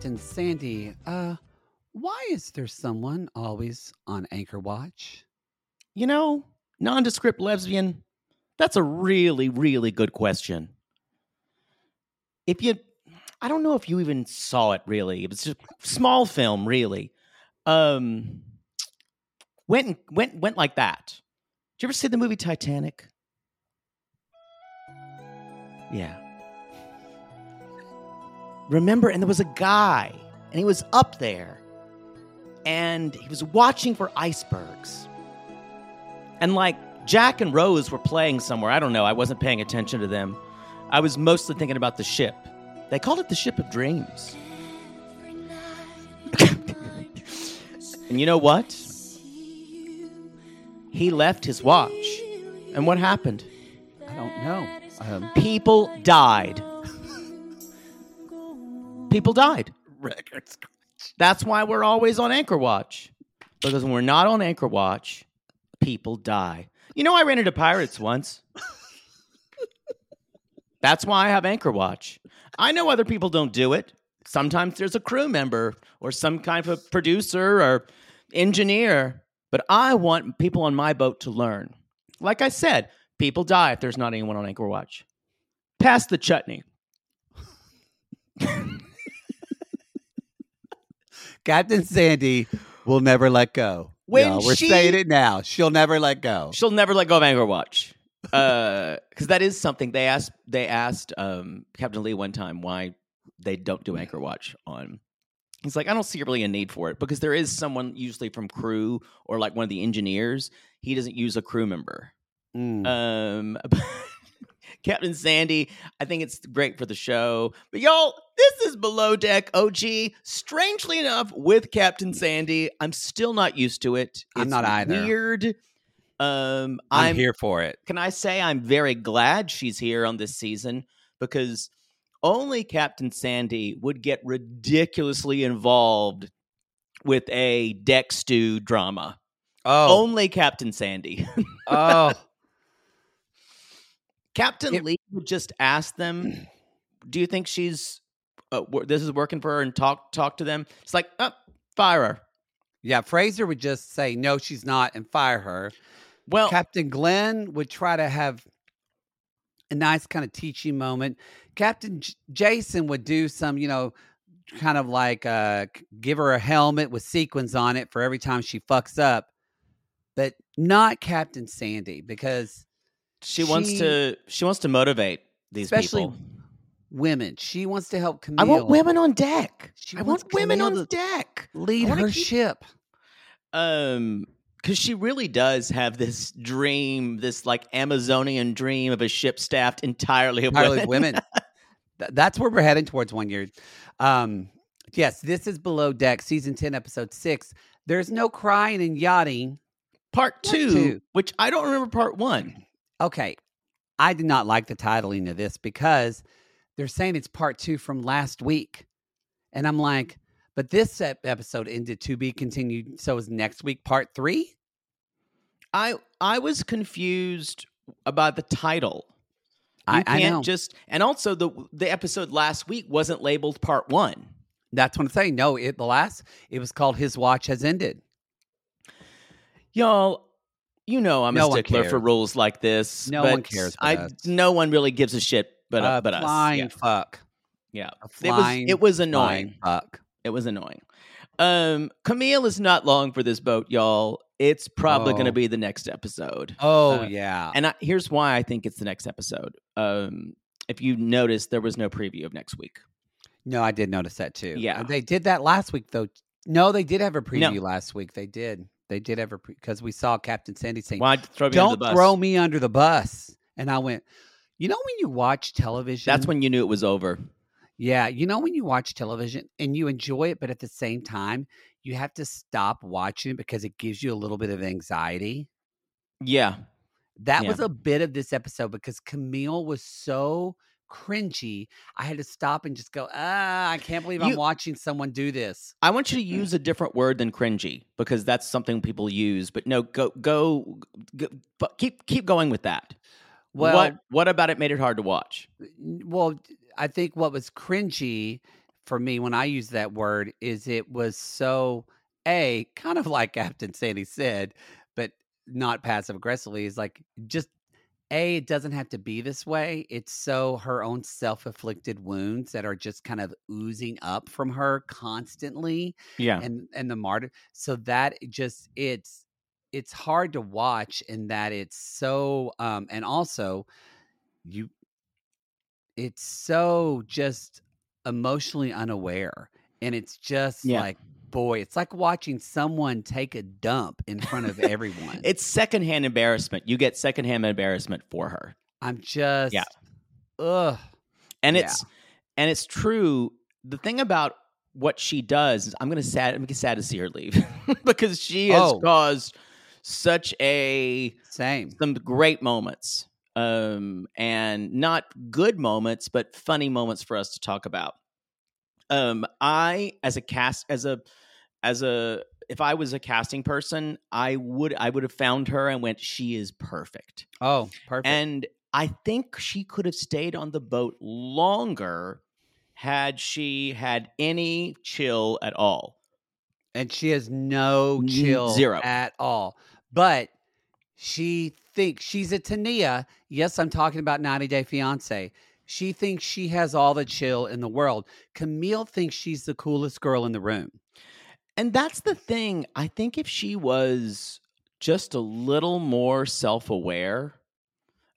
Captain Sandy, uh, why is there someone always on anchor watch? You know, nondescript lesbian, that's a really, really good question. If you, I don't know if you even saw it really. It was just small film, really. Um, went went went like that. Did you ever see the movie Titanic? Yeah. Remember, and there was a guy, and he was up there, and he was watching for icebergs. And like Jack and Rose were playing somewhere. I don't know. I wasn't paying attention to them. I was mostly thinking about the ship. They called it the Ship of Dreams. and you know what? He left his watch. And what happened? I don't know. Um, People died. People died. records. That's why we're always on Anchor Watch. Because when we're not on Anchor Watch, people die. You know, I ran into pirates once. That's why I have Anchor Watch. I know other people don't do it. Sometimes there's a crew member or some kind of a producer or engineer, but I want people on my boat to learn. Like I said, people die if there's not anyone on Anchor Watch. Pass the chutney. Captain Sandy will never let go. When Y'all, we're she- saying it now. She'll never let go. She'll never let go of Anchor Watch. Because that is something they asked. They asked um, Captain Lee one time why they don't do Anchor Watch on. He's like, I don't see really a need for it because there is someone usually from crew or like one of the engineers. He doesn't use a crew member. Mm. Um, Captain Sandy, I think it's great for the show. But y'all, this is Below Deck OG. Strangely enough, with Captain Sandy, I'm still not used to it. I'm not either. Weird. Um, I'm, here for it. Can I say I'm very glad she's here on this season because only Captain Sandy would get ridiculously involved with a deck stew drama. Oh, Only Captain Sandy. oh, Captain It- Lee would just ask them, "Do you think she's uh, this is working for her?" And talk talk to them. It's like, oh, fire her. yeah. Fraser would just say no, she's not, and fire her. Well, Captain Glenn would try to have a nice kind of teaching moment. Captain J- Jason would do some, you know, kind of like uh give her a helmet with sequins on it for every time she fucks up, but not Captain Sandy because she, wants to she wants to motivate these especially people. women. She wants to help Camille I want women on deck. She I want women on deck. lead her keep- ship. Um, because she really does have this dream, this like Amazonian dream of a ship staffed entirely of entirely women. women. That's where we're heading towards one year. Um, yes, this is Below Deck, season 10, episode six. There's no crying and yachting. part two, two. which I don't remember part one. Okay. I did not like the titling of this because they're saying it's part two from last week. And I'm like, but this episode ended to be continued. So is next week part three? I I was confused about the title. You I, I can't know. just and also the the episode last week wasn't labeled part one. That's what I'm saying. No, it the last it was called His Watch Has Ended. Y'all, you know I'm No a stickler for rules like this. No one cares I us. no one really gives a shit but Uh, but us. flying Yeah. fuck. yeah. A It was flying, it was annoying. fuck. It was annoying. Um, Camille is not long for this boat, y'all. It's probably going to Oh. be the next episode. Oh Uh, yeah. And I, here's why I think it's the next episode. Um, if you noticed, there was no preview of next week. No, I did notice that too. Yeah. They did that last week though. No, they did have a No. preview last week. They did. They did have a because we saw Captain Sandy saying, Why throw me "Don't throw me under the bus," and I went, "You know when you watch television, That's when you knew it was over. Yeah, you know when you watch television and you enjoy it, but at the same time you have to stop watching it because it gives you a little bit of anxiety." Yeah. That Yeah. was a bit of this episode because Camille was so cringy. I had to stop and just go, "Ah, I can't believe I'm watching someone do this." I want you to use a different word than cringy because that's something people use. But no, go go, go but keep keep going with that. Well, what what about it made it hard to watch? Well, I think what was cringy for me when I use that word is it was so a kind of like Captain Sandy said, but not passive aggressively. Is like just a it doesn't have to be this way. It's so her own self afflicted wounds that are just kind of oozing up from her constantly Yeah. and and the martyr so that just it's it's hard to watch in that it's so um and also you it's so just emotionally unaware and it's just Yeah. like boy it's like watching someone take a dump in front of everyone It's secondhand embarrassment. You get secondhand embarrassment for her. i'm just Yeah. ugh and Yeah. it's and it's true. The thing about what she does is I'm gonna sad I'm gonna sad to see her leave because she has Oh. caused such a same some great moments um and not good moments but funny moments for us to talk about um i as a cast as a as a if i was a casting person i would i would have found her and went she is perfect oh perfect and I think she could have stayed on the boat longer had she had any chill at all. and she has no chill zero. at all. But she thinks she's a Tania. Yes, I'm talking about 90 Day Fiance. She thinks she has all the chill in the world. Camille thinks she's the coolest girl in the room. And that's the thing. I think if she was just a little more self-aware,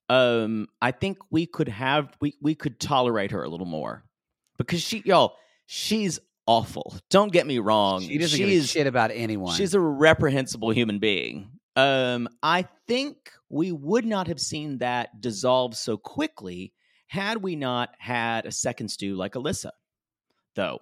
um, I think we could have we we could tolerate her a little more. Because she y'all, she's awful. Don't get me wrong. She doesn't give a she's shit about anyone. She's a reprehensible human being. Um, I think we would not have seen that dissolve so quickly had we not had a second stew like Alyssa, though.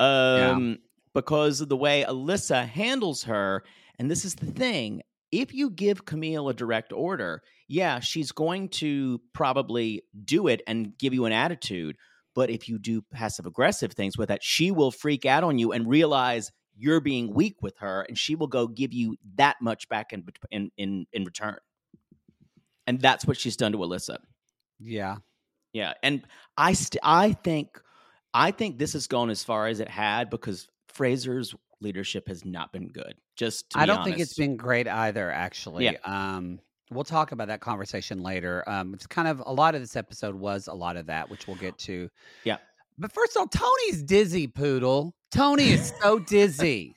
Um, because of the way Alyssa handles her. And this is the thing if you give Camille a direct order, yeah, she's going to probably do it and give you an attitude. But if you do passive aggressive things with that, she will freak out on you and realize you're being weak with her, and she will go give you that much back in in in, in return. And that's what she's done to Alyssa. yeah. Yeah, and I st- I think I think this has gone as far as it had because Fraser's leadership has not been good. Just to I don't think it's been great either, actually. Yeah. Um, we'll talk about that conversation later. Um, it's kind of a lot of this episode was a lot of that, which we'll get to. Yeah. But first of all, Tony's dizzy, Poodle. Tony is so dizzy.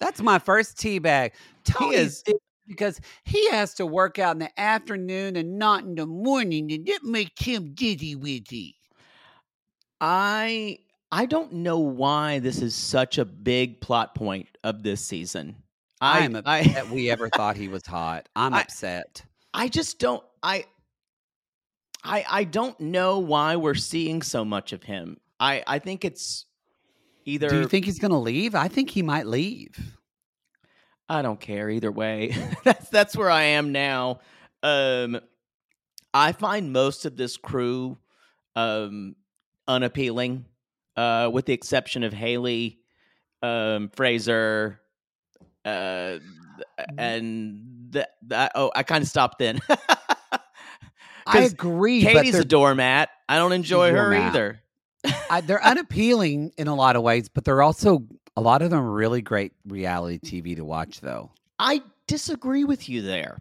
That's my first tea bag. Tony is- because he has to work out in the afternoon and not in the morning, and that makes him dizzy wizzy. I I don't know why this is such a big plot point of this season. I I'm I, upset we ever thought he was hot. I'm I- upset. I just don't I I I don't know why we're seeing so much of him. I I think it's either Do you think he's going to leave? I think he might leave. I don't care either way. that's that's where I am now. Um I find most of this crew um, unappealing, uh, with the exception of Haley, um, Fraser, uh, and that. oh, I kind of stopped then. I agree. Katie's a doormat. I don't enjoy her doormat. either. I, they're unappealing in a lot of ways, but they're also a lot of them really great reality TV to watch, though. I disagree with you there.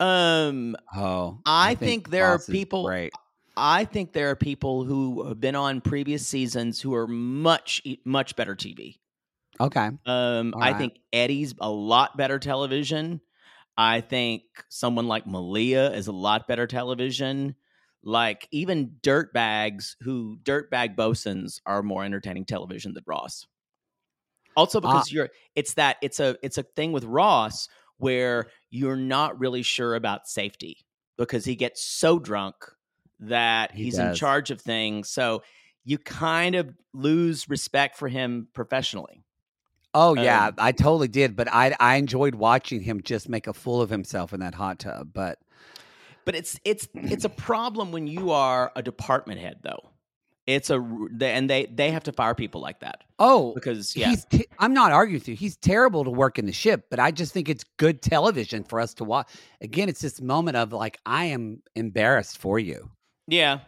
Um, Oh, I think there are people- Great. I think there are people who have been on previous seasons who are much much better TV. Okay. Um, All I think Eddie's a lot better television. I think someone like Malia is a lot better television. Like even dirtbags who dirtbag bosuns are more entertaining television than Ross. Also Ah. because you're it's that it's a it's a thing with Ross where you're not really sure about safety because he gets so drunk that He he's in charge of things. So you kind of lose respect for him professionally. Oh yeah, Um, I totally did. But I I enjoyed watching him just make a fool of himself in that hot tub. But But it's it's it's a problem when you are a department head, though. It's a and they they have to fire people like that oh, because yeah. T- I'm not arguing with you. He's terrible to work in the ship, but I just think it's good television for us to watch. Again, it's this moment of like I am embarrassed for you. yeah.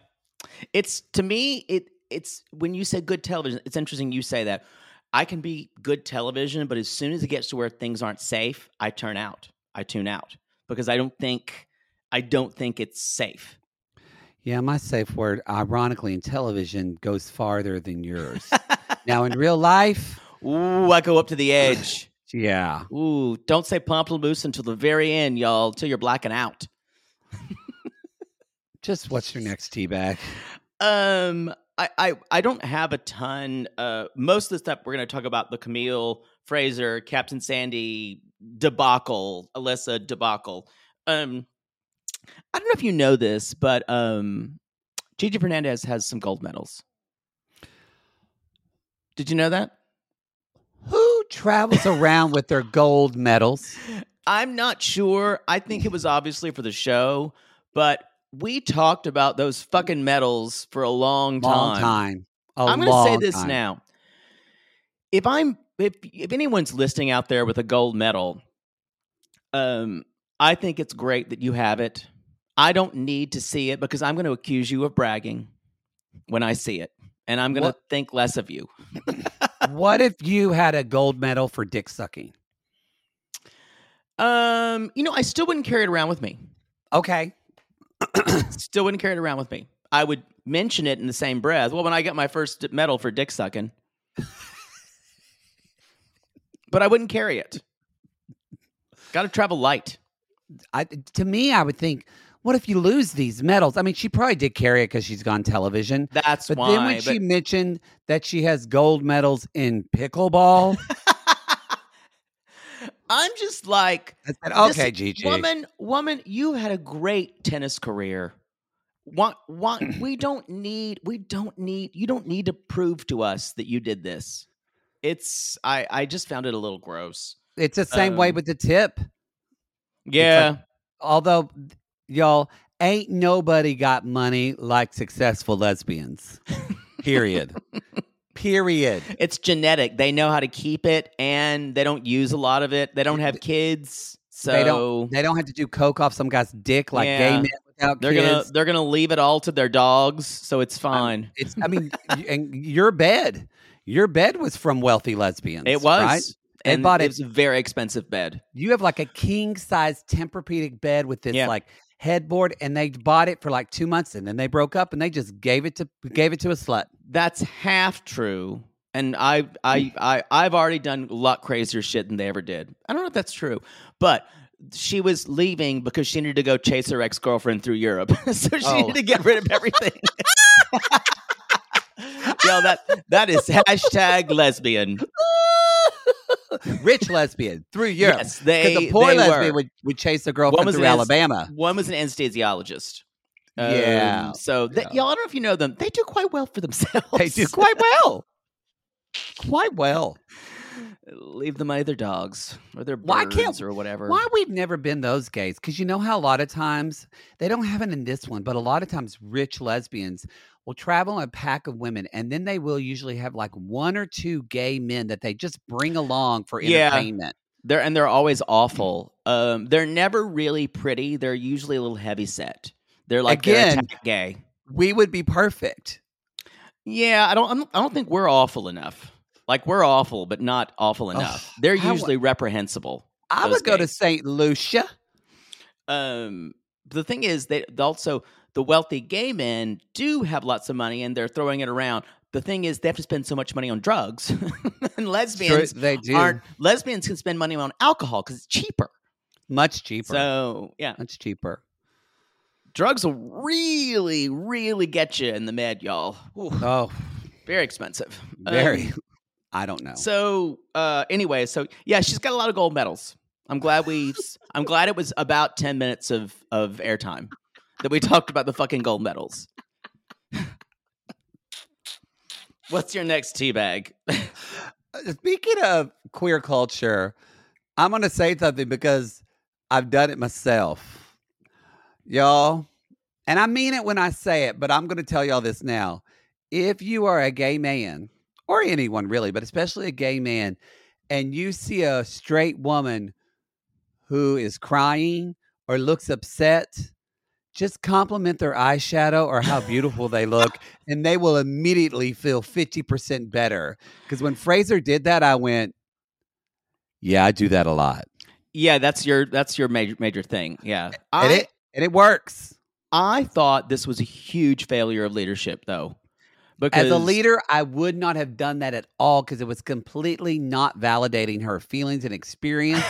It's to me it it's when you say good television. It's interesting you say that. I can be good television, but as soon as it gets to where things aren't safe, I turn out. I tune out because I don't think I don't think it's safe. Yeah, my safe word, ironically, in television goes farther than yours. now, in real life, Ooh, I go up to the edge. yeah, Ooh, don't say pamplemousse until the very end, y'all, till you're blacking out. just what's your next tea bag? Um, I, I, I don't have a ton. Uh, most of the stuff we're going to talk about the Camille Fraser, Captain Sandy debacle, Alyssa debacle. Um, I don't know if you know this, but um, Gigi Fernandez has some gold medals. Did you know that? Who travels around with their gold medals? I'm not sure. I think it was obviously for the show, but we talked about those fucking medals for a long time. Long time. A I'm going to say this time. now. If I'm if if anyone's listening out there with a gold medal, um, I think it's great that you have it. I don't need to see it because I'm going to accuse you of bragging when I see it, and I'm going to think less of you. what if you had a gold medal for dick sucking? Um, you know, I still wouldn't carry it around with me. Okay. Still wouldn't carry it around with me. I would mention it in the same breath. Well, when I got my first medal for dick sucking, but I wouldn't carry it. Got to travel light. I, to me, I would think, what if you lose these medals? I mean, she probably did carry it because she's gone television. That's But why. then when but- she mentioned that she has gold medals in pickleball, I'm just like, said, okay, Gigi. woman, woman, you had a great tennis career. What? What? we don't need. We don't need. You don't need to prove to us that you did this. It's. I. I just found it a little gross. It's the same way um, with the tip. Yeah. Although, y'all, ain't nobody got money like successful lesbians. Period. Period. it's genetic. They know how to keep it, and they don't use a lot of it. They don't have kids, so They don't. They don't have to do coke off some guy's dick like gay men without they're kids. gonna they're gonna leave it all to their dogs, so it's fine. It's. I mean, and your bed, your bed was from wealthy lesbians. it was. right? They And bought it it- was a very expensive bed. You have like a king size Tempur-Pedic bed with this Yeah. like headboard, and they bought it for like two months, and then they broke up, and they just gave it to gave it to a slut. That's half true. And I, I, mm. I, I've already done a lot crazier shit than they ever did. I don't know if that's true, but she was leaving because she needed to go chase her ex girlfriend through Europe, so she Oh. needed to get rid of everything. Yo, that that is hashtag lesbian. Rich lesbian through Europe. Yes, they the poor they lesbian would, would chase a girlfriend was through an Alabama. One was an anesthesiologist. Um, Yeah. So they, Yeah. y'all, I don't know if you know them. They do quite well for themselves. They do quite well. Quite well. Leave them money their dogs or their birds Why can't- or whatever. Why we've never been those gays? Because you know how a lot of times they don't have it in this one, but a lot of times rich lesbians will travel in a pack of women, and then they will usually have like one or two gay men that they just bring along for Yeah. entertainment. They're and they're always awful. Um, they're never really pretty. They're usually a little heavy set. They're like they're Again- gay. We would be perfect. Yeah, I don't- I don't think we're awful enough. Like we're awful, but not awful enough. They're I wa- usually reprehensible. I would go to gays. St. Lucia. Um, the thing is, they also the wealthy gay men do have lots of money, and they're throwing it around. The thing is, they have to spend so much money on drugs, and lesbians they do. aren't. Lesbians can spend money on alcohol because it's cheaper. Much cheaper. So yeah, Much cheaper. drugs will really, really get you in the med, y'all. Ooh, Oh, very expensive. Um, very. I don't know. So uh anyway, so yeah, she's got a lot of gold medals. I'm glad we I'm glad it was about 10 minutes of of airtime that we talked about the fucking gold medals. What's your next tea bag? Uh, Speaking of queer culture, I'm going to say something because I've done it myself. Y'all, and I mean it when I say it, but I'm going to tell y'all this now. If you are a gay man, or anyone really, but especially a gay man, and you see a straight woman who is crying or looks upset, just compliment their eyeshadow or how beautiful they look, and they will immediately feel 50% better. Because when Fraser did that, I went, Yeah, I do that a lot. yeah, that's your that's your major major thing. Yeah. and it and it works. I thought this was a huge failure of leadership though. Because As a leader, I would not have done that at all because it was completely not validating her feelings and experience.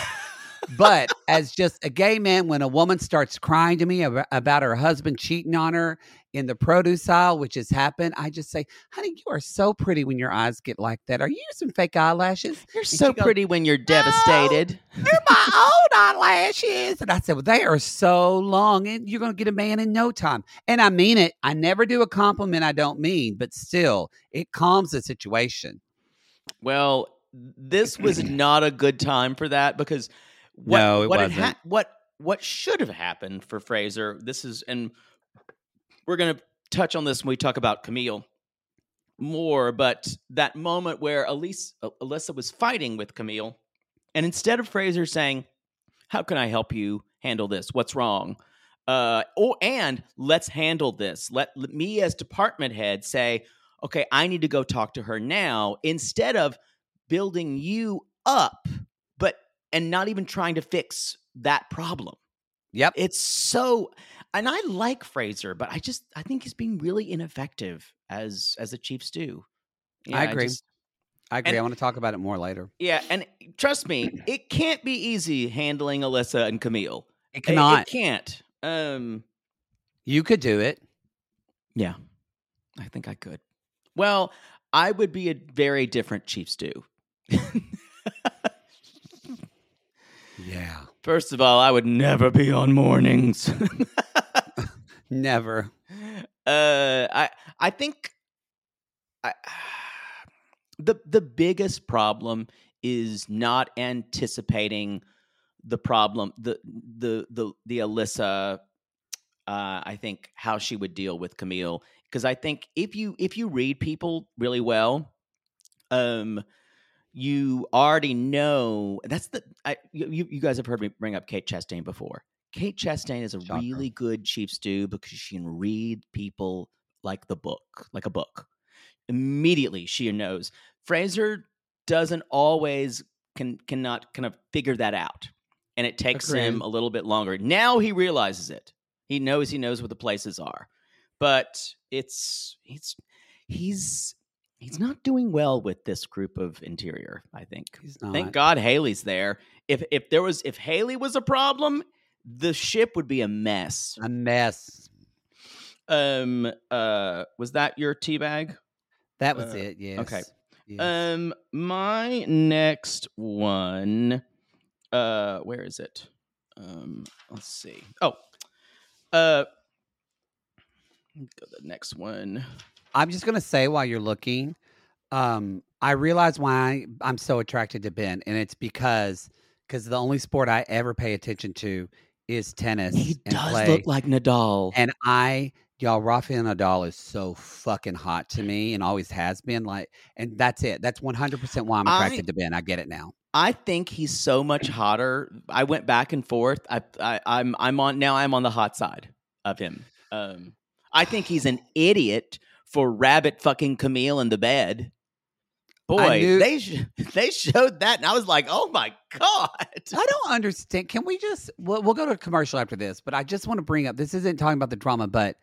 but as just a gay man, when a woman starts crying to me ab- about her husband cheating on her in the produce aisle, which has happened, I just say, honey, you are so pretty when your eyes get like that. Are you using fake eyelashes? you're and so goes, pretty when you're devastated. They're my old eyelashes. And I said, Well, they are so long, and you're going to get a man in no time. And I mean it. I never do a compliment I don't mean, but still, it calms the situation. Well, this was not a good time for that because what, No, it what wasn't. what what should have happened for Fraser. This is, and we're going to touch on this when we talk about Camille more. But that moment where Elise, uh, Alyssa was fighting with Camille, and instead of Fraser saying, "How can I help you handle this? What's wrong?" Uh, oh, and let's handle this. Let, let me, as department head, say, "Okay, I need to go talk to her now," instead of building you up, but and not even trying to fix that problem. Yep. It's so and I like Fraser, but I just I think he's being really ineffective as as a chief stew. I agree. just- I agree. And- I want to talk about it more later. yeah, and trust me, it can't be easy handling Alyssa and Camille. It It- cannot. It, can't. Um you could do it. yeah. I think I could. Well, I would be a very different Chiefs stew. Yeah. First of all, I would never be on mornings. Never. Uh, I I think I, the the biggest problem is not anticipating the problem the the the the Alyssa. Uh, I think how she would deal with Camille because I think if you if you read people really well, um, you already know that's the I you you guys have heard me bring up Kate Chastain before. Kate Chastain is a Shocker. really good chief stew because she can read people like the book, like a book. Immediately, she knows. Fraser doesn't always can cannot kind of figure that out, and it takes him a little bit longer. Now he realizes it. He knows he knows what the places are, but it's it's he's he's not doing well with this group of interior. I think. He's not. Thank God Haley's there. If if there was if Haley was a problem, the ship would be a mess. A mess. Um uh was that your tea bag? That was Uh, it. Yes. okay. Yes. Um my next one uh where is it? Um let's see. Oh. Uh go to the next one. I'm just gonna say while you're looking, Um, I realize why I'm so attracted to Ben, and it's because because the only sport I ever pay attention to is tennis. He does play. look like Nadal. And I, y'all, Rafael Nadal is so fucking hot to me and always has been. Like, and that's it. That's 100% why I'm I- attracted to Ben. I get it now. I think he's so much hotter. I went back and forth. I, I I'm I'm on now. I'm on the hot side of him. Um, I think he's an idiot for rabbit fucking Camille in the bed. Boy, knew- they sh- they showed that, and I was like, oh my god. I don't understand. Can we just, we'll, we'll go to a commercial after this, but I just want to bring up this isn't talking about the drama, but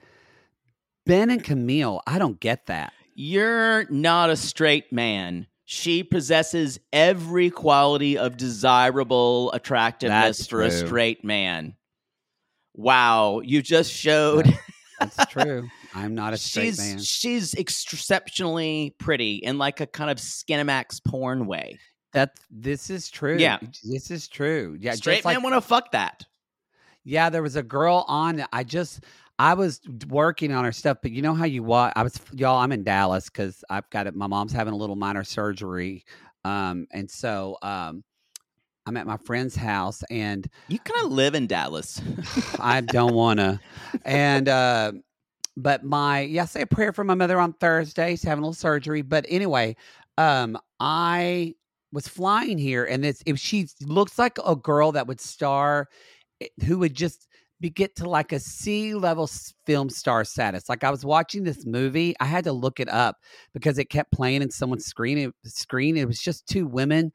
Ben and Camille, I don't get that. You're not a straight man. She possesses every quality of desirable attractiveness That's for a straight man. Wow, you just showed. That's true. I'm not a straight she's man. she's exceptionally pretty in like a kind of Skinemax porn way. That this is true. Yeah. this is true. Yeah, Straight just like man want to fuck that. Yeah, there was a girl on. I just I was working on her stuff, but you know how you watch. I was y'all. I'm in Dallas because I've got it. My mom's having a little minor surgery, um, and so um, I'm at my friend's house, and You kind of live in Dallas. I don't want to. And uh, but my yeah, I say a prayer for my mother on Thursday. She's having a little surgery, but anyway, um, I was flying here, and this if she looks like a girl that would star, who would just be get to like a C level film star status. Like I was watching this movie, I had to look it up because it kept playing in someone's screen. Screen. It was just two women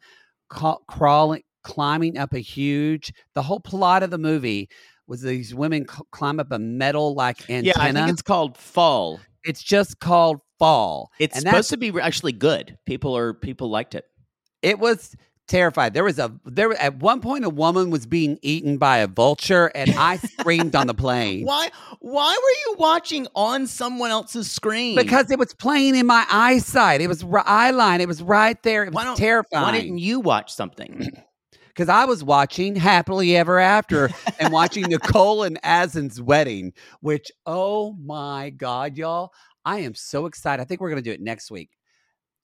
ca- crawling, climbing up a huge. The whole plot of the movie was these women c- climb up a metal like antenna. Yeah, I think it's called Fall. it's just called Fall. It's And supposed to be actually good. People are people liked it. It was terrified. There was a there at one point a woman was being eaten by a vulture, and I screamed on the plane Why why were you watching on someone else's screen? because it was playing in my eyesight. It was r- eye line. It was right there. It why was don't terrifying. Why didn't you watch something? because I was watching Happily Ever After and watching Nicole and Azan's wedding, which, oh my God, y'all, I am so excited. I think we're going to do it next week.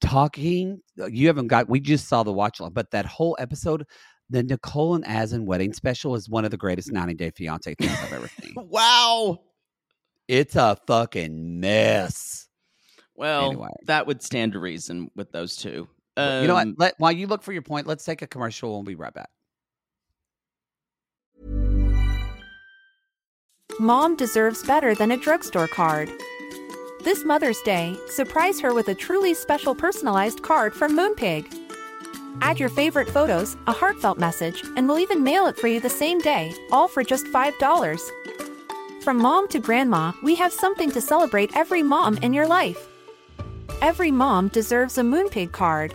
Talking, uh, you haven't got, we just saw the watch along, but that whole episode, the Nicole and Azan wedding special is one of the greatest 90 Day Fiance things I've ever seen. wow. It's a fucking mess. Well, Anyway. that would stand to reason with those two. You know what? Um, Let, while you look for your point, let's take a commercial and we'll be right back. Mom deserves better than a drugstore card. This Mother's Day, surprise her with a truly special personalized card from Moonpig. Add your favorite photos, a heartfelt message, and we'll even mail it for you the same day, all for just $5. From mom to grandma, we have something to celebrate every mom in your life. Every mom deserves a Moonpig card.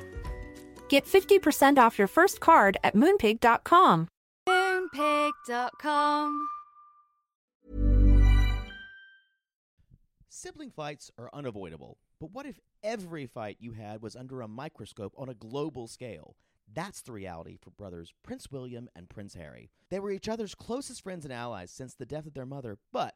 Get 50% off your first card at moonpig.com. Moonpig.com. Sibling fights are unavoidable, but what if every fight you had was under a microscope on a global scale? That's the reality for brothers Prince William and Prince Harry. They were each other's closest friends and allies since the death of their mother, but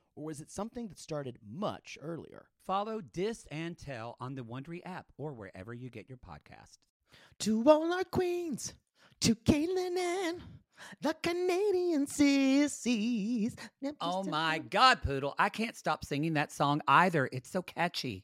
or is it something that started much earlier? Follow Dis and Tell on the Wondery app or wherever you get your podcasts. To all our queens, to Caitlin and the Canadian sissies. Oh my God, Poodle. I can't stop singing that song either. It's so catchy.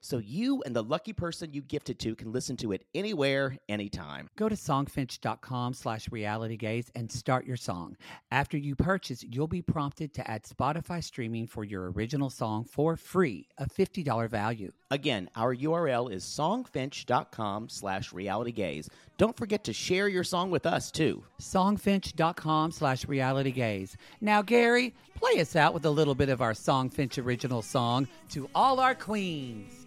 so you and the lucky person you gifted to can listen to it anywhere, anytime. Go to songfinch.com slash realitygaze and start your song. After you purchase, you'll be prompted to add Spotify streaming for your original song for free, a $50 value. Again, our URL is songfinch.com slash realitygaze. Don't forget to share your song with us, too. Songfinch.com slash realitygaze. Now, Gary, play us out with a little bit of our Songfinch original song, To All Our Queens.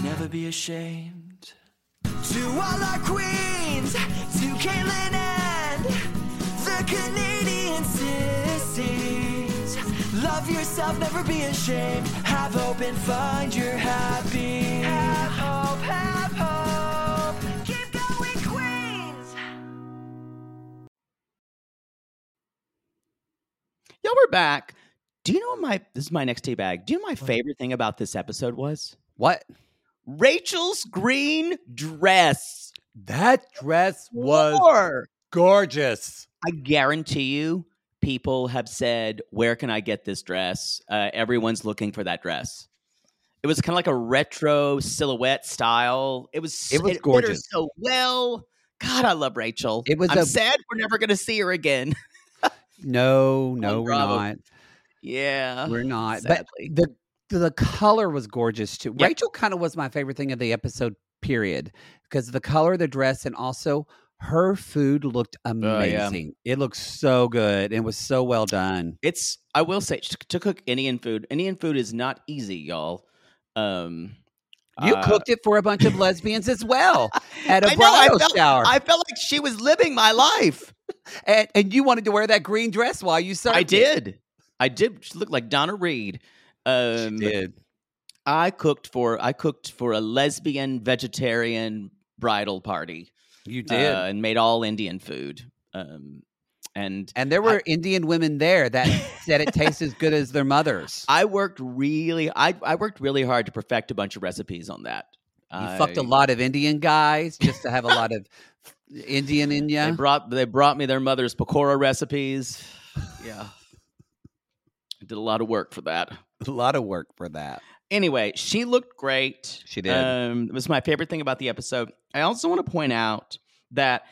never be ashamed. To all our queens, to Caitlin and the Canadian sissies. Love yourself, never be ashamed. Have hope and find your happy. Have hope, have hope. Keep going, Queens. Y'all, we're back. Do you know what my this is my next tea bag? Do you know what my favorite thing about this episode was? What? Rachel's green dress. That dress was Or, gorgeous. I guarantee you, people have said, "Where can I get this dress?" Uh, everyone's looking for that dress. It was kind of like a retro silhouette style. It was. It was her gorgeous. so well. God, I love Rachel. It was I'm a- sad we're never going to see her again. No, no, we're not. yeah, We're not. sadly. But the the color was gorgeous too. Yep. Rachel kind of was my favorite thing of the episode. Period, because the color of the dress and also her food looked Oh, yeah. amazing. It looked so good and was so well done. It's I will say to, cook Indian food. Indian food is not easy, y'all. Um, You uh, cooked it for a bunch of lesbians as well at a I know, I felt- shower, I felt like she was living my life. and, and you wanted to wear that green dress while you served. I it. did. I did. She looked like Donna Reed. Um, She did. I cooked for I cooked for a lesbian vegetarian bridal party. You uh, did. and made all Indian food. Um, and and there were Indian women there that said it tastes as good as their mothers. I worked really I I worked really hard to perfect a bunch of recipes on that. You fucked a I- lot of Indian guys just to have a lot of Indian in They brought they brought me their mother's pakora recipes. Yeah. I did a lot of work for that. A lot of work for that. Anyway, she looked great. She did. Um, it was my favorite thing about the episode. I also want to point out that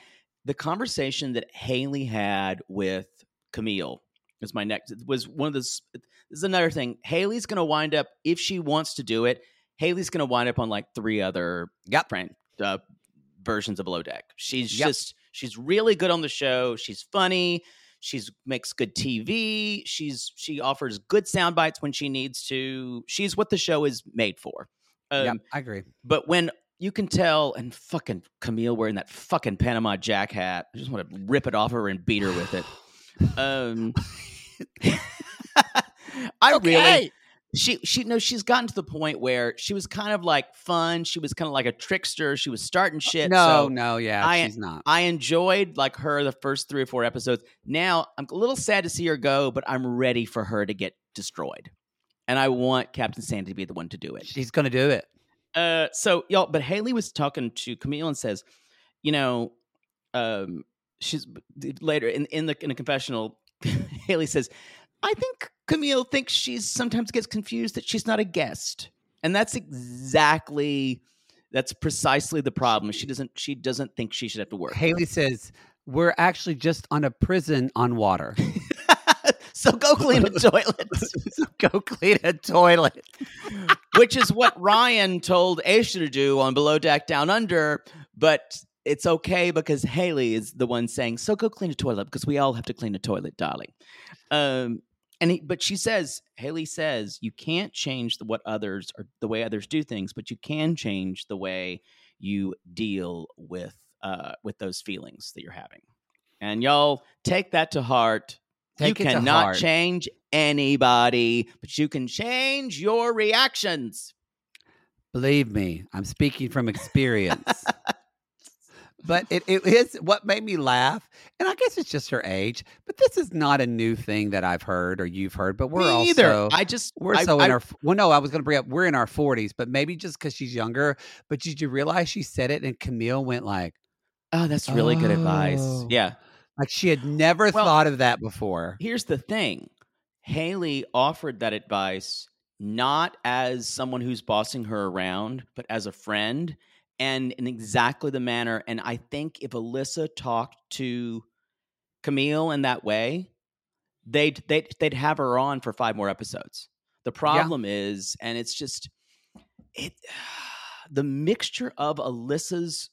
the conversation that Haley had with Camille is my next. It was one of those. This is another thing. Haley's going to wind up if she wants to do it. Haley's going to wind up on like three other Yep. friend uh, versions of Below Deck. She's Yep. just she's really good on the show. She's funny. She's makes good TV. She's she offers good sound bites when she needs to. She's what the show is made for. Um, yep, I agree. But when you can tell, and fucking Camille wearing that fucking Panama Jack hat, I just want to rip it off her and beat her with it. Um, I Okay. really she she no she's gotten to the point where she was kind of like fun. She was kind of like a trickster. She was starting shit. no, so no, yeah, I- she's not. I enjoyed like her the first three or four episodes. Now I'm a little sad to see her go, but I'm ready for her to get destroyed, and I want Captain Sandy to be the one to do it. She's gonna do it. Uh, so y'all, but Haley was talking to Camille and says, you know, um, she's later in in the in a confessional. Haley says, I think Camille thinks she's sometimes gets confused that she's not a guest, and that's exactly that's precisely the problem. She doesn't she doesn't think she should have to work. Haley says we're actually just on a prison on water. so go clean a toilet. so go clean a toilet. which is what Ryan told Aesha to do on Below Deck Down Under. But it's okay because Haley is the one saying, "So go clean a toilet because we all have to clean a toilet, darling." Um, and he, but she says, Haley says, you can't change the, what others or the way others do things, but you can change the way you deal with uh, with those feelings that you're having. And y'all take that to heart. Take you cannot heart. change anybody, but you can change your reactions. Believe me, I'm speaking from experience. but it, it is what made me laugh. And I guess it's just her age. But this is not a new thing that I've heard or you've heard. But we're Me also either. I just we're I- so in our well, no, I was gonna bring up we're in our 40s, but maybe just because she's younger. But did you realize she said it and Camille went like Oh, that's really good advice. Oh. Yeah. like she had never Well- thought of that before. Here's the thing Haley offered that advice not as someone who's bossing her around, but as a friend and in exactly the manner. And I think if Alyssa talked to Camille in that way, they'd, they'd, they'd have her on for five more episodes. The problem is, and it's just, it, the mixture of Alyssa's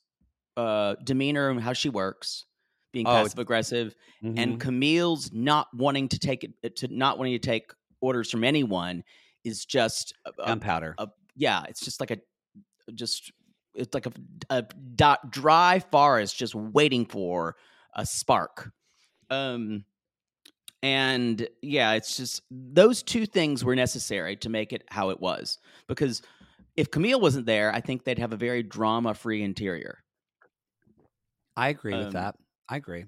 uh, demeanor and how she works, being Oh, passive aggressive, Mhm. and Camille's not wanting to take it to not wanting to take orders from anyone is just gunpowder. yeah, it's just like a just it's like a, a dot, dry forest just waiting for a spark. Um and yeah, it's just those two things were necessary to make it how it was because if Camille wasn't there, I think they'd have a very drama-free interior. I agree with um, that. I agree.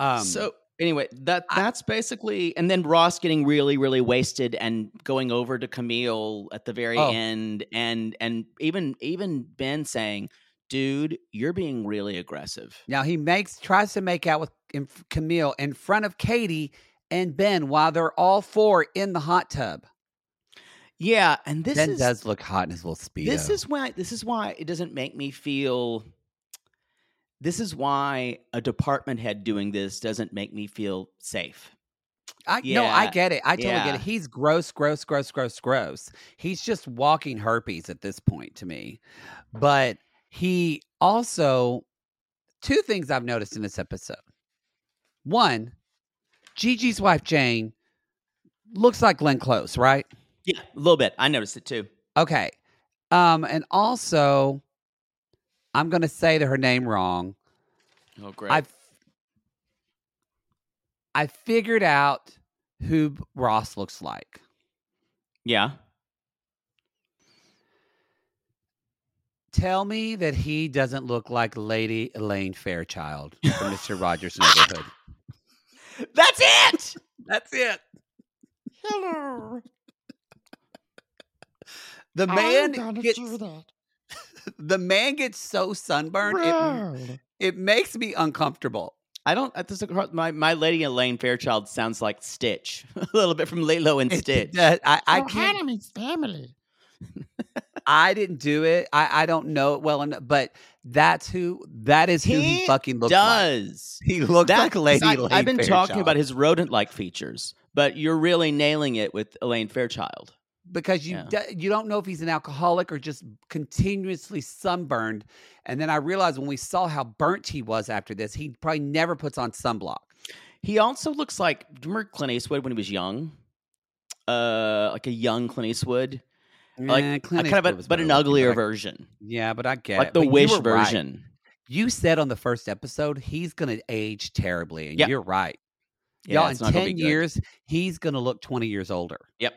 Um, so anyway, that that's basically, and then Ross getting really, really wasted and going over to Camille at the very Oh. end, and and even even Ben saying, "Dude, you're being really aggressive." Now he makes tries to make out with Camille in front of Katie and Ben while they're all four in the hot tub. Yeah, and this ben is does look hot in his little speedo. this is why this is why it doesn't make me feel. This is why a department head doing this doesn't make me feel safe. I no, I get it. I totally get it. He's gross, gross, gross, gross, gross. He's just walking herpes at this point to me. But he also two things I've noticed in this episode. One, Gigi's wife Jane looks like Glenn Close, right? Yeah, a little bit. I noticed it too. Okay. Um, and also, I'm gonna say that her name wrong. Oh, great. I I figured out who Ross looks like. yeah. Tell me that he doesn't look like Lady Elaine Fairchild from Mr. Rogers' Neighborhood. That's it. That's it. Hello. The man gets that. The man gets so sunburned it, it makes me uncomfortable. I don't. uh, This, my my lady Elaine Fairchild sounds like Stitch, a little bit from Lilo and It- Stitch. that- I, I can't means family. I didn't do it. I, I don't know it well enough, but that's who that is who he, He fucking looks like. Does He looks like Lady I, Elaine I've been talking about his rodent-like features, but you're really nailing it with Elaine Fairchild. Because you Yeah. d- you don't know if he's an alcoholic or just continuously sunburned. And then I realized when we saw how burnt he was after this, he probably never puts on sunblock. He also looks like you remember Clint Eastwood when he was young, uh, like a young Clint Eastwood, like Eh, a Clint kind of, Eastwood a, was but an uglier I- version, Yeah, but I get like it. the But you Wish right. version. You said on the first episode he's going to age terribly, and Yeah. you're right. Yeah, Y'all, in not gonna be 10 years, he's going to look 20 years older. Yep.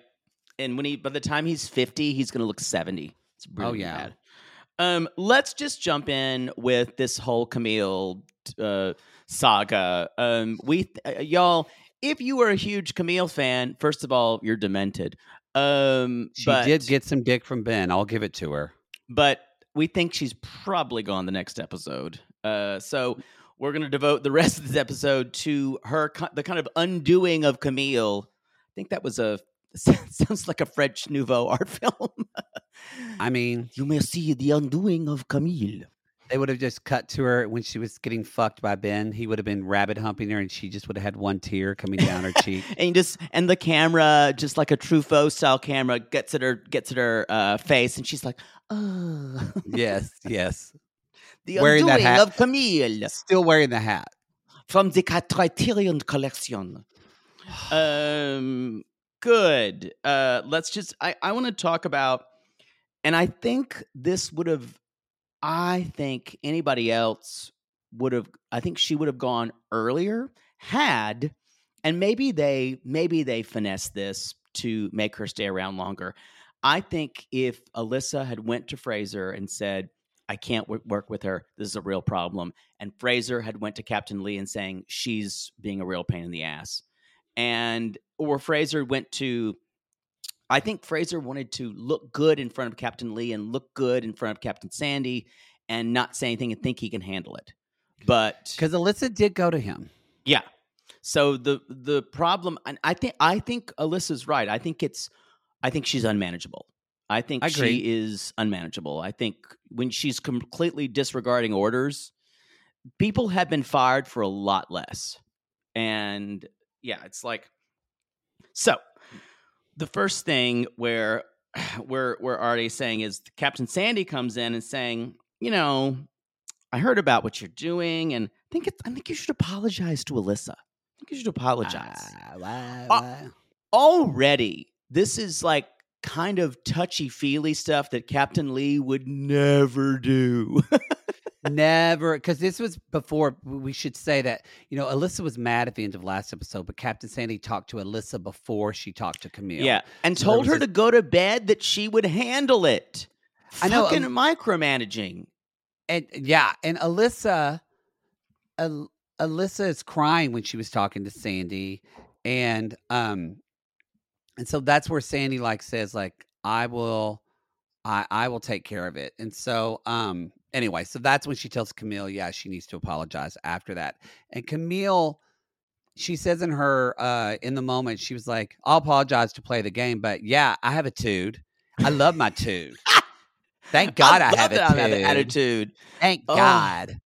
And when he by the time he's 50, he's going to look 70. It's really Oh, yeah. bad. Um let's just jump in with this whole Camille uh saga. Um we uh, y'all if you are a huge Camille fan, first of all, you're demented. Um She but, did get some dick from Ben. I'll give it to her. but we think she's probably gone the next episode. Uh so we're going to devote the rest of this episode to her the kind of undoing of Camille. I think that was a sounds like a French Nouveau art film. I mean, you may see the undoing of Camille. they would have just cut to her when she was getting fucked by Ben. He would have been rabbit humping her and she just would have had one tear coming down her cheek. And just and the camera, just like a Truffaut style camera, gets at her gets at her uh, face, and she's like, "Oh, Yes, yes. the Wearing that undoing hat. of Camille Still wearing the hat. from the Criterion collection." Um, good. Uh, let's just. I I want to talk about, and I think this would have. I think anybody else would have. I think she would have gone earlier had, and maybe they maybe they finessed this to make her stay around longer. I think if Alyssa had went to Fraser and said, "I can't w- work with her. This is a real problem," and Fraser had went to Captain Lee and saying she's being a real pain in the ass, and or Fraser went to I think Fraser wanted to look good in front of Captain Lee and look good in front of Captain Sandy and not say anything and think he can handle it. But Because Alyssa did go to him. yeah. So the the problem and I think I think Alyssa's right. I think it's I think she's unmanageable. I think I she is unmanageable. I think when she's completely disregarding orders, people have been fired for a lot less. And yeah, it's like so the first thing where we're we're already saying is Captain Sandy comes in and saying, you know, I heard about what you're doing, and I think it's, I think you should apologize to Alyssa. I think you should apologize. Why- Uh. Already, this is like kind of touchy feely stuff that Captain Lee would never do. Never, because this was before. We should say that you know Alyssa was mad at the end of last episode, but Captain Sandy talked to Alyssa before she talked to Camille. yeah, and So told her this- to go to bed that she would handle it. I know, Fucking um, micromanaging. and yeah, and Alyssa, Al- Alyssa is crying when she was talking to Sandy, and um, and so that's where Sandy like says like I will, I I will take care of it, and so um anyway, so that's when she tells Camille, yeah, she needs to apologize after that, and Camille. She says in her uh in the moment, she was like, I'll apologize to play the game, but yeah, I have a tude. I love my tude. Thank God I, have a I have tude. attitude. Thank Oh. God.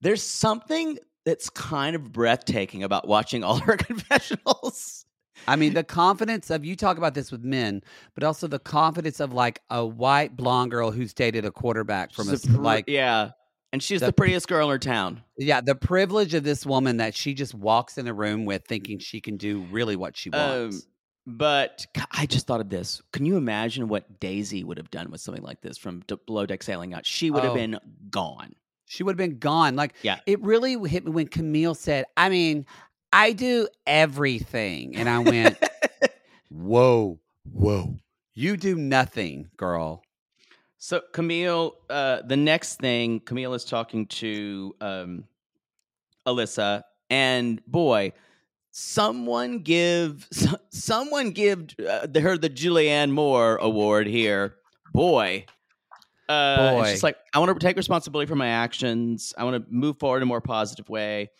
There's something that's kind of breathtaking about watching all her confessionals. I mean, the confidence of you talk about this with men, but also the confidence of like a white blonde girl who's dated a quarterback from a She's s- pr- like yeah, and she's the- the, prettiest girl in her town. yeah, the privilege of this woman that she just walks in a room with thinking she can do really what she wants. Um, but I just thought of this. Can you imagine what Daisy would have done with something like this from Below Deck Sailing Yacht? She would have Oh. been gone. she would have been gone. Like Yeah. it really hit me when Camille said, "I mean, I do everything," and I went, "Whoa, whoa, you do nothing, girl." So Camille, uh, the next thing, Camille is talking to um, Alyssa, and boy, someone give so- someone give uh, the- her the Julianne Moore Award here. Boy, uh, and she's Boy. like, I want to take responsibility for my actions. I want to move forward in a more positive way.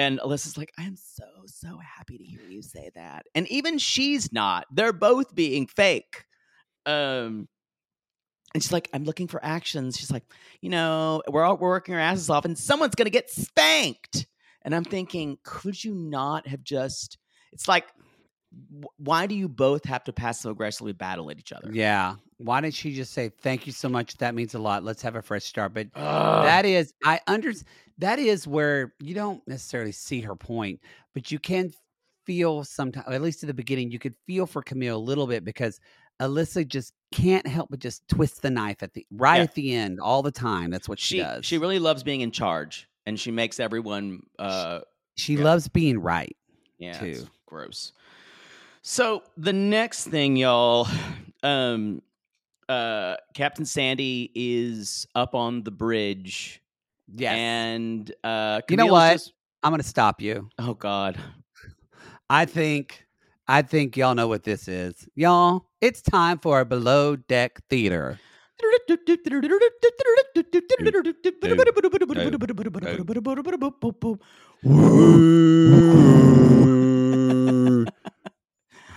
And Alyssa's like, I am so so happy to hear you say that. And even she's not. They're both being fake. Um, and she's like, I'm looking for actions. She's like, you know, we're all we're working our asses off, and someone's gonna get spanked. And I'm thinking, could you not have just? It's like, why do you both have to passive aggressively battle at each other? Yeah. Why didn't she just say, "Thank you so much. That means a lot. Let's have a fresh start." But that is, I under that is where you don't necessarily see her point, but you can feel sometimes, at least at the beginning, you could feel for Camille a little bit because Alyssa just can't help but just twist the knife at the right Yeah. at the end all the time. That's what she, she does. she really loves being in charge, and she makes everyone. uh she yeah. loves being right. Yeah, too. it's gross. So the next thing, y'all, um, uh, Captain Sandy is up on the bridge, Yes. and uh, You know what? just- I'm gonna stop you. oh God, I think I think y'all know what this is. Y'all, it's time for a below deck theater.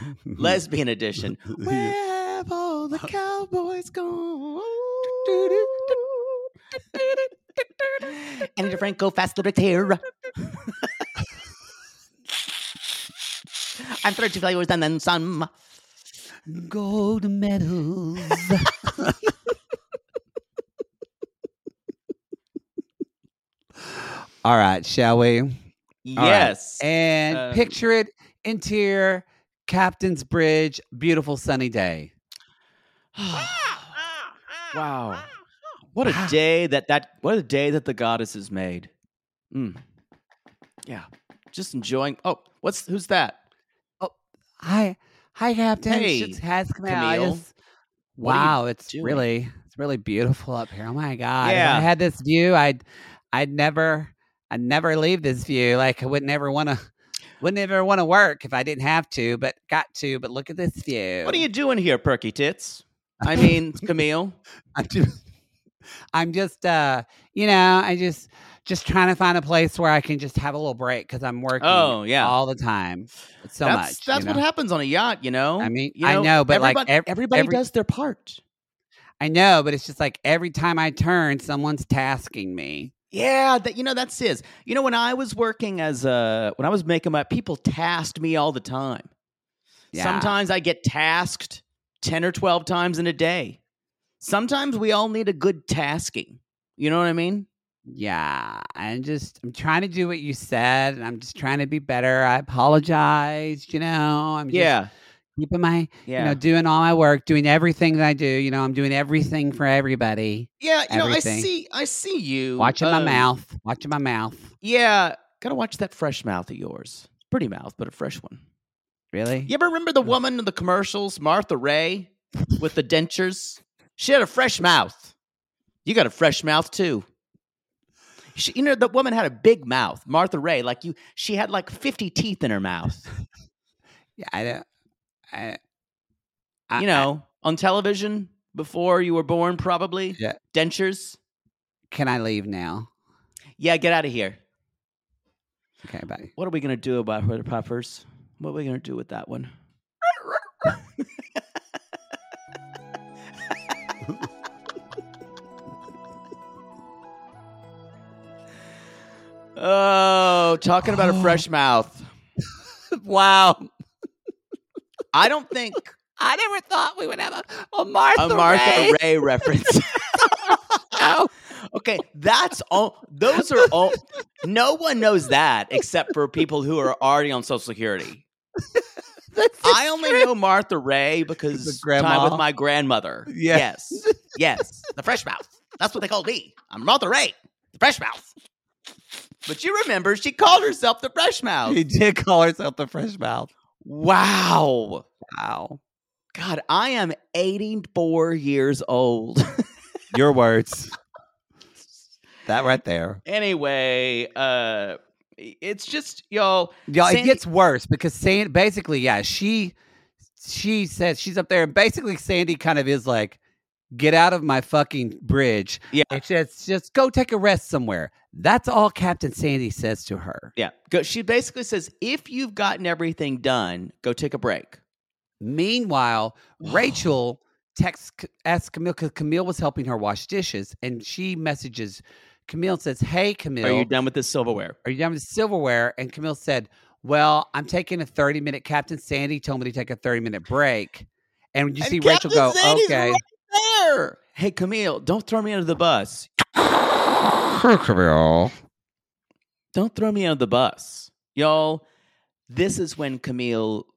lesbian edition. Where have all the cowboys gone? Ani DiFranco, fast little tear. I'm 30 flavors and then some. Gold medals. All right, shall we? All right. Yes. And Um, picture it interior, Captain's Bridge, beautiful sunny day. wow. What a day that that what a day that the goddesses made. Mm. Yeah. Just enjoying. Oh, what's who's that? Oh, hi, hi, Captain. Hey, It's has come out. Camille. It's- What are you Wow, it's doing? really it's really beautiful up here. Oh my god! If Yeah. I had this view, I'd I'd never I'd never leave this view. Like I would never want to wouldn't ever want to work if I didn't have to, but got to. But look at this view. What are you doing here, Perky Tits? I mean, Camille. I'm just, I'm just, uh, you know, I just, just trying to find a place where I can just have a little break because I'm working. Oh, yeah. all the time. It's so that's much. you that's what happens on a yacht, you know. I mean, You I know, but like everybody, ev- everybody every- does their part. I know, but it's just like every time I turn, someone's tasking me. Yeah, that you know that's his. You know, when I was working as a when I was making my people tasked me all the time. Yeah. Sometimes I get tasked ten or twelve times in a day. Sometimes we all need a good tasking. You know what I mean? Yeah, I'm just, I'm trying to do what you said, and I'm just trying to be better. I apologize. You know, I'm just Yeah, keeping my, yeah, you know, doing all my work, doing everything that I do. You know, I'm doing everything for everybody. yeah. You know, I see, I see you Watching my um, mouth, watching my mouth. Yeah, gotta watch that fresh mouth of yours. Pretty mouth, but a fresh one. Really? You ever remember the woman in the commercials, Martha Raye, with the dentures? She had a fresh mouth. You got a fresh mouth too. She, you know, the woman had a big mouth, Martha Raye. Like you, she had like fifty teeth in her mouth. Yeah, I don't. I, I, you know, on television before you were born, probably. Yeah. Dentures. Can I leave now? Yeah, get out of here. Okay, bye. What are we gonna do about her puffers? What are we gonna do with that one? oh, talking about a oh. fresh mouth. wow, I don't think I never thought we would have a, a Martha, a Martha Raye. Ray, reference. Oh, okay, that's all. Those are all. No one knows that except for people who are already on Social Security. I only true. know Martha Raye because time with my grandmother. Yeah. Yes, yes, the fresh mouth. That's what they called me. I'm Martha Raye, the fresh mouth. But you remember, she called herself the fresh mouth. He did call herself the fresh mouth. Wow, Wow. God, I am 84 years old. Your words. that right there. anyway, uh, it's just y'all. Y'all, it gets worse because Sandy basically, yeah, she she says she's up there and basically Sandy kind of is like, get out of my fucking bridge. Yeah. It's just just go take a rest somewhere. That's all Captain Sandy says to her. Yeah, go, she basically says, if you've gotten everything done, go take a break. Meanwhile, Rachel texts asks Camille because Camille was helping her wash dishes, and she messages Camille and says, "Hey, Camille, Are you done with this silverware? Are you done with the silverware?" And Camille said, "Well, I'm taking a 30 minute. Captain Sandy told me to take a 30 minute break." And you And see Rachel go, Sandy's "Okay, right there. Hey, Camille, don't throw me under the bus. Camille." Don't throw me under the bus. Y'all, this is when Camille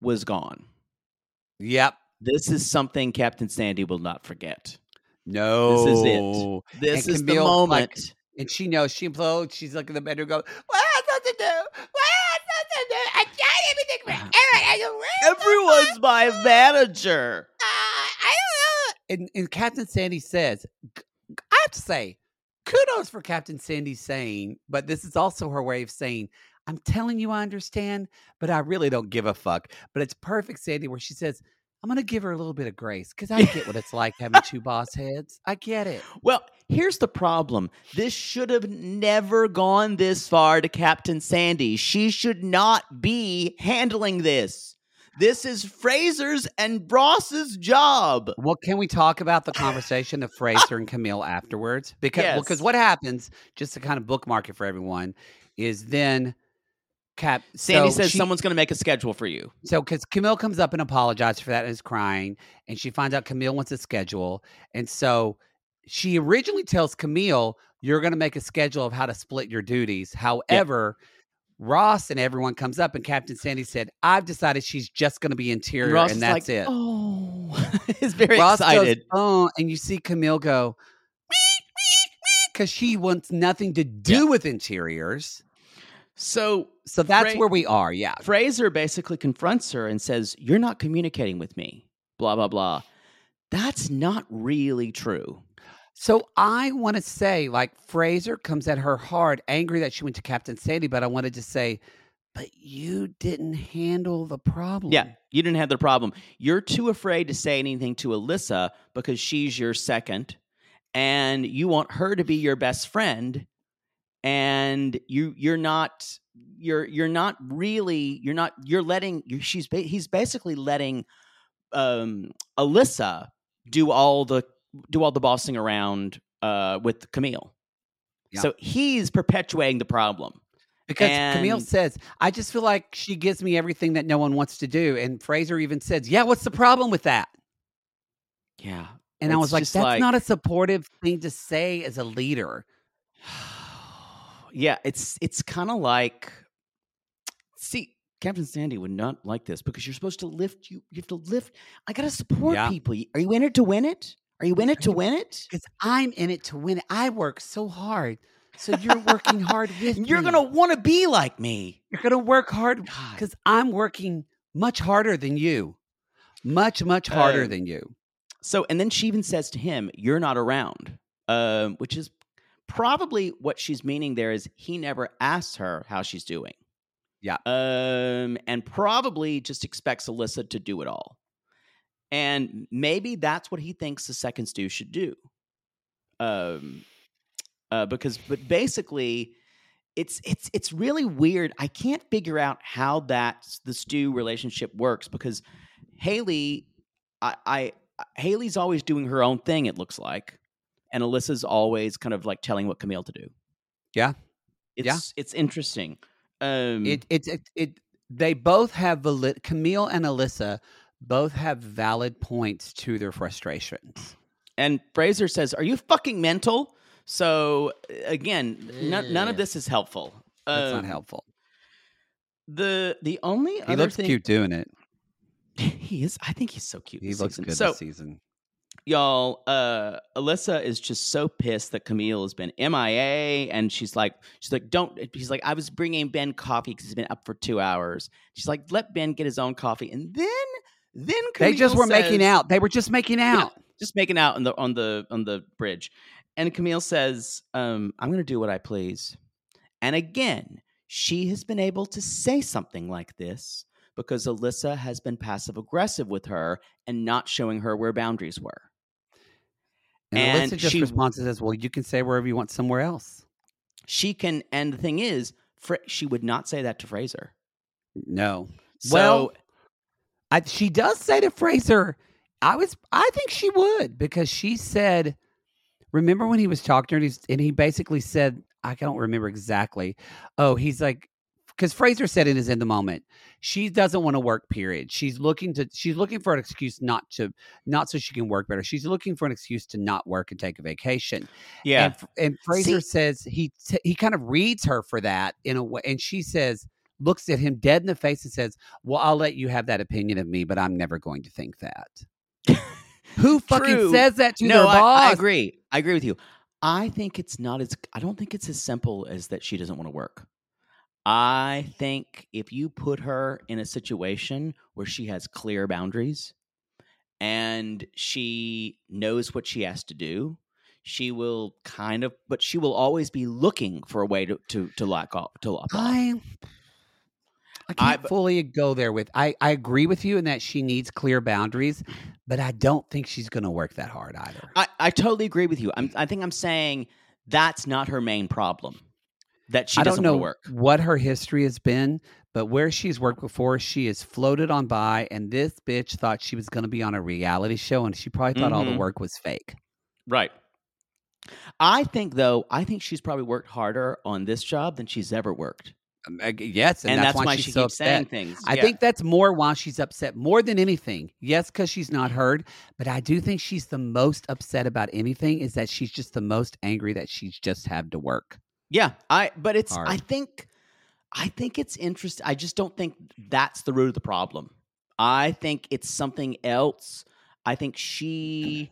was gone. Yep. This is something Captain Sandy will not forget. No. This is it. This And is the moment. like, And she knows she implodes. She's looking in the bedroom, going, "What else to do? What else to do? I Eric, I don't know. Everyone's my manager. Uh, I don't know. And, and Captain Sandy says, "I have to say, kudos for Captain Sandy saying, but this is also her way of saying, I'm telling you I understand, but I really don't give a fuck. But it's perfect, Sandy, where she says, I'm going to give her a little bit of grace because I get what it's like having two boss heads. I get it. Well, here's the problem. This should have never gone this far to Captain Sandy. She should not be handling this. This is Fraser's and Ross's job. Well, can we talk about the conversation of Fraser and Camille afterwards? Because well, 'cause Yes. what happens, just to kind of bookmark it for everyone, is then Cap Sandy so says she- someone's going to make a schedule for you. So, because Camille comes up and apologizes for that and is crying, and she finds out Camille wants a schedule. And so she originally tells Camille, You're going to make a schedule of how to split your duties. However, Ross and everyone comes up, and Captain Sandy said, I've decided she's just going to be interior, Ross and that's like, it. Oh, he's very Ross goes, excited. oh, and you see Camille go, because she wants nothing to do with interiors. So, So that's Fra- where we are. Yeah. Fraser basically confronts her and says, You're not communicating with me. Blah, blah, blah. That's not really true. So I want to say, like Fraser comes at her hard, angry that she went to Captain Sandy, but I wanted to say, but you didn't handle the problem. Yeah, you didn't have the problem. You're too afraid to say anything to Alyssa because she's your second, and you want her to be your best friend, and you you're not you're you're not really you're not you're letting you she's he's basically letting um Alyssa do all the do all the bossing around uh with Camille. Yeah. So he's perpetuating the problem. Because Camille says, I just feel like she gives me everything that no one wants to do. And Fraser even says, Yeah, what's the problem with that? Yeah. And I was like, That's like- not a supportive thing to say as a leader. yeah, it's it's kind of like see, Captain Sandy would not like this because you're supposed to lift you you have to lift I got to support Yeah. people. Are you in it to win it? Are you in it to win it? Because I'm in it to win it. I work so hard. So you're working hard with You're me. to want to be like me. You're going to work hard because I'm working much harder than you. Much, much harder Um, than you. So, and then she even says to him, "You're not around," um, which is probably what she's meaning. There is he never asks her how she's doing. Yeah. um, and probably just expects Alyssa to do it all. And maybe that's what he thinks the second stew should do. Um, uh, because, but basically, it's it's it's really weird. I can't figure out how that the stew relationship works because Haley, I, I Haley's always doing her own thing. It looks like, and Alyssa's always kind of like telling what Camille to do. Yeah. It's Yeah. it's interesting. Um, It, it, it, it, they both have valid, Camille and Alyssa both have valid points to their frustrations. and Fraser says, "Are you fucking mental?" So again, none, none of this is helpful. That's not Um, helpful. The the only He other looks thing cute doing it. he is. I think he's so cute. He looks season. good So this season. y'all uh alyssa is just so pissed that camille has been mia and she's like she's like don't he's like i was bringing ben coffee because he's been up for two hours she's like let ben get his own coffee and then then They just Camille were making out. They were just making out. just making out on the on the on the bridge and camille says um i'm gonna do what i please and again she has been able to say something like this because alyssa has been passive aggressive with her and not showing her where boundaries were And, And Alyssa just she- responds and says, Well, you can say wherever you want somewhere else. she can and the thing is Fra- she would not say that to fraser No. so Well, I, she does say to Fraser, I was I think she would because she said, remember when he was talking to her and, he's, and he basically said, I don't remember exactly. Oh, he's like, because Fraser said it is in the moment. She doesn't want to work. Period. She's looking to. She's looking for an excuse not to, not so she can work better. She's looking for an excuse to not work and take a vacation. yeah And, F- and Fraser See- says he t- he kind of reads her for that in a way, and she says, looks at him dead in the face and says, "Well, I'll let you have that opinion of me, but I'm never going to think that." Who fucking True. says that to no their I, boss? I agree i agree with you i think it's not as i don't think it's as simple as that she doesn't want to work I think if you put her in a situation where she has clear boundaries and she knows what she has to do, she will kind of, but she will always be looking for a way to to to lock off to lock off. I I can't fully go there with. I I agree with you in that she needs clear boundaries, but I don't think she's going to work that hard either. I, I totally agree with you. I'm, I think I'm saying that's not her main problem. That she I don't doesn't know work. what her history has been, but where she's worked before, she has floated on by, and this bitch thought she was going to be on a reality show, and she probably thought all the Mhm. work was fake. Right. I think though, I think she's probably worked harder on this job than she's ever worked. Um, Yes, and, And that's, that's why she's she so keeps saying things. I Yeah. think that's more why she's upset more than anything. Yes, because she's not heard, but I do think she's the most upset about anything is that she's just the most angry that she's just had to work. Yeah, I but it's I think I think it's interesting. I just don't think that's the root of the problem. I think it's something else. I think she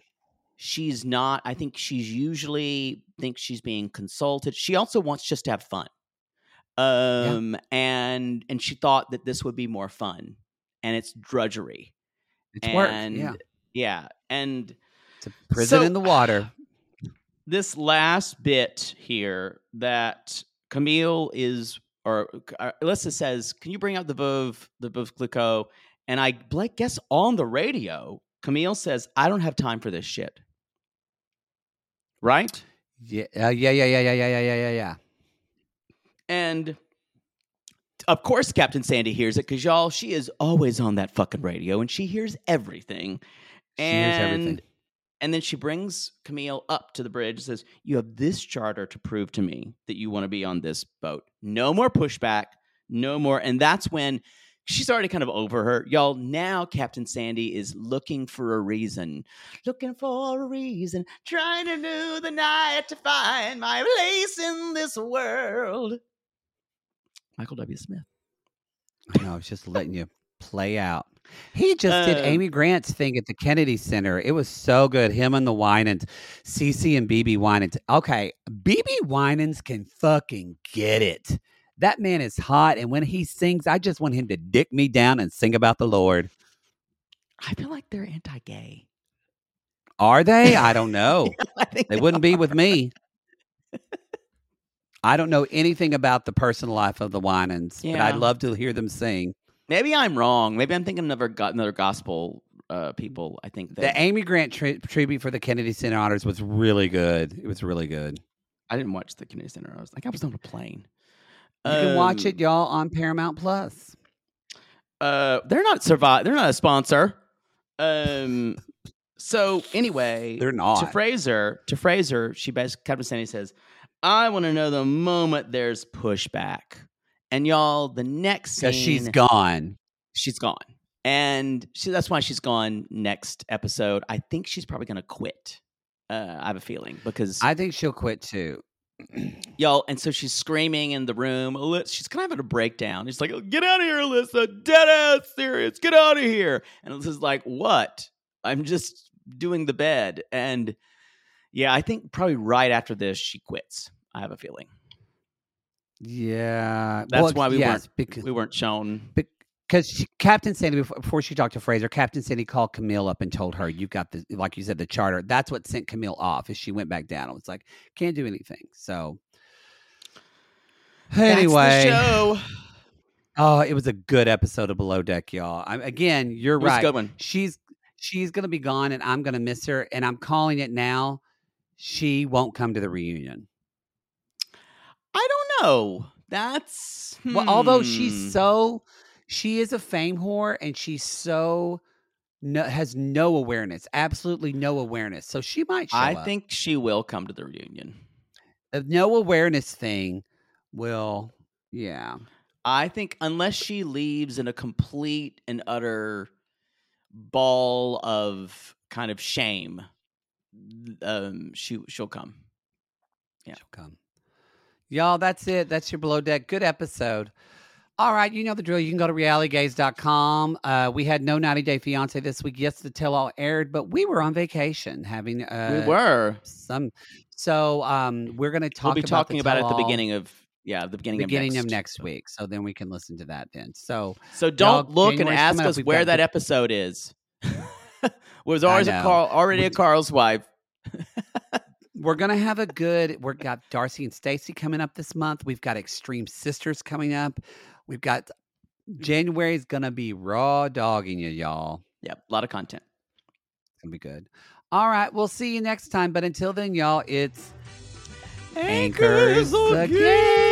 she's not I think she's usually thinks she's being consulted. She also wants just to have fun. Um and and she thought that this would be more fun and it's drudgery. It's work. Yeah, yeah, and it's a prison So- in the water. this last bit here that Camille is, or uh, Alyssa says, "Can you bring out the Veuve, the Veuve Clicquot?" And I like guess on the radio, Camille says, "I don't have time for this shit." Right? Yeah, uh, yeah, yeah, yeah, yeah, yeah, yeah, yeah, yeah, yeah. And of course, Captain Sandy hears it because y'all, she is always on that fucking radio and she hears everything. She and, hears everything. And then she brings Camille up to the bridge and says, You have this charter to prove to me that you want to be on this boat. No more pushback, no more. And that's when she's already kind of over her. Y'all, now Captain Sandy is looking for a reason. Looking for a reason, trying to do the night to find my place in this world. Michael W. Smith. I know. I was just letting you play out. He just did Uh, Amy Grant's thing at the Kennedy Center. It was so good. Him and the Winans, Cece and BeBe Winans. Okay, BeBe Winans can fucking get it. That man is hot, and when he sings, I just want him to dick me down and sing about the Lord. I feel like they're anti-gay. Are they? I don't know. I think They wouldn't be with me. I don't know anything about the personal life of the Winans, but I'd love to hear them sing. Maybe I'm wrong. Maybe I'm thinking of another, go- another gospel uh, people. I think The Amy Grant tri- tribute for the Kennedy Center Honors was really good. It was really good. I didn't watch the Kennedy Center. I was like, I was on a plane. You can watch Um, it, y'all, on Paramount Plus. Uh, they're not survive. They're not a sponsor. Um. So anyway, They're not to. Fraser. To Fraser, she basically Captain Sandy says, "I want to know the moment there's pushback." And y'all, the next scene, Because she's gone. she's gone, and she, that's why she's gone next episode. I think she's probably going to quit. Uh, I have a feeling because I think she'll quit too. y'all, and so she's screaming in the room. She's kind of having a breakdown. She's like, "Get out of here, Alyssa! Dead ass serious! Get out of here!" And Alyssa's like, "What? I'm just doing the bed." And yeah, I think probably right after this she quits. I have a feeling Yeah. that's well, why we yes, weren't because we weren't shown. because she, Captain Sandy before, before she talked to Fraser, Captain Sandy called Camille up and told her, "You got the like you said the charter." That's what sent Camille off. Is she went back down? It was like can't do anything. So anyway, show. oh, it was a good episode of Below Deck, y'all. I, again, you're It was a right. She's she's gonna be gone, and I'm gonna miss her. And I'm calling it now. She won't come to the reunion. I don't know. That's Well, although hmm. she's so, she is a fame whore, and she's so no, has no awareness, absolutely no awareness. So she might. I up. think she will come to the reunion. the no awareness thing will. Yeah, I think unless she leaves in a complete and utter ball of kind of shame, um, she she'll come. Yeah. she'll come. Y'all, that's it. That's your below deck. Good episode. All right, you know the drill. You can go to realitygays.com. Uh, we had no 90 Day Fiance this week. Yes, the tell all aired, but we were on vacation having uh, we were. some. So um, we're going to talk. We'll be about talking about it at the beginning of Yeah, the beginning, beginning of of next. next week. So then we can listen to that then. So So don't look and ask up. us where that episode is. Was always a know. Carl, already a Carl's wife. we're gonna have a good. We've got Darcy and Stacy coming up this month. We've got Extreme Sisters coming up. We've got January's gonna be raw dogging you, y'all. Yep, a lot of content. It's gonna be good. All right, we'll see you next time. But until then, y'all, it's anchors again.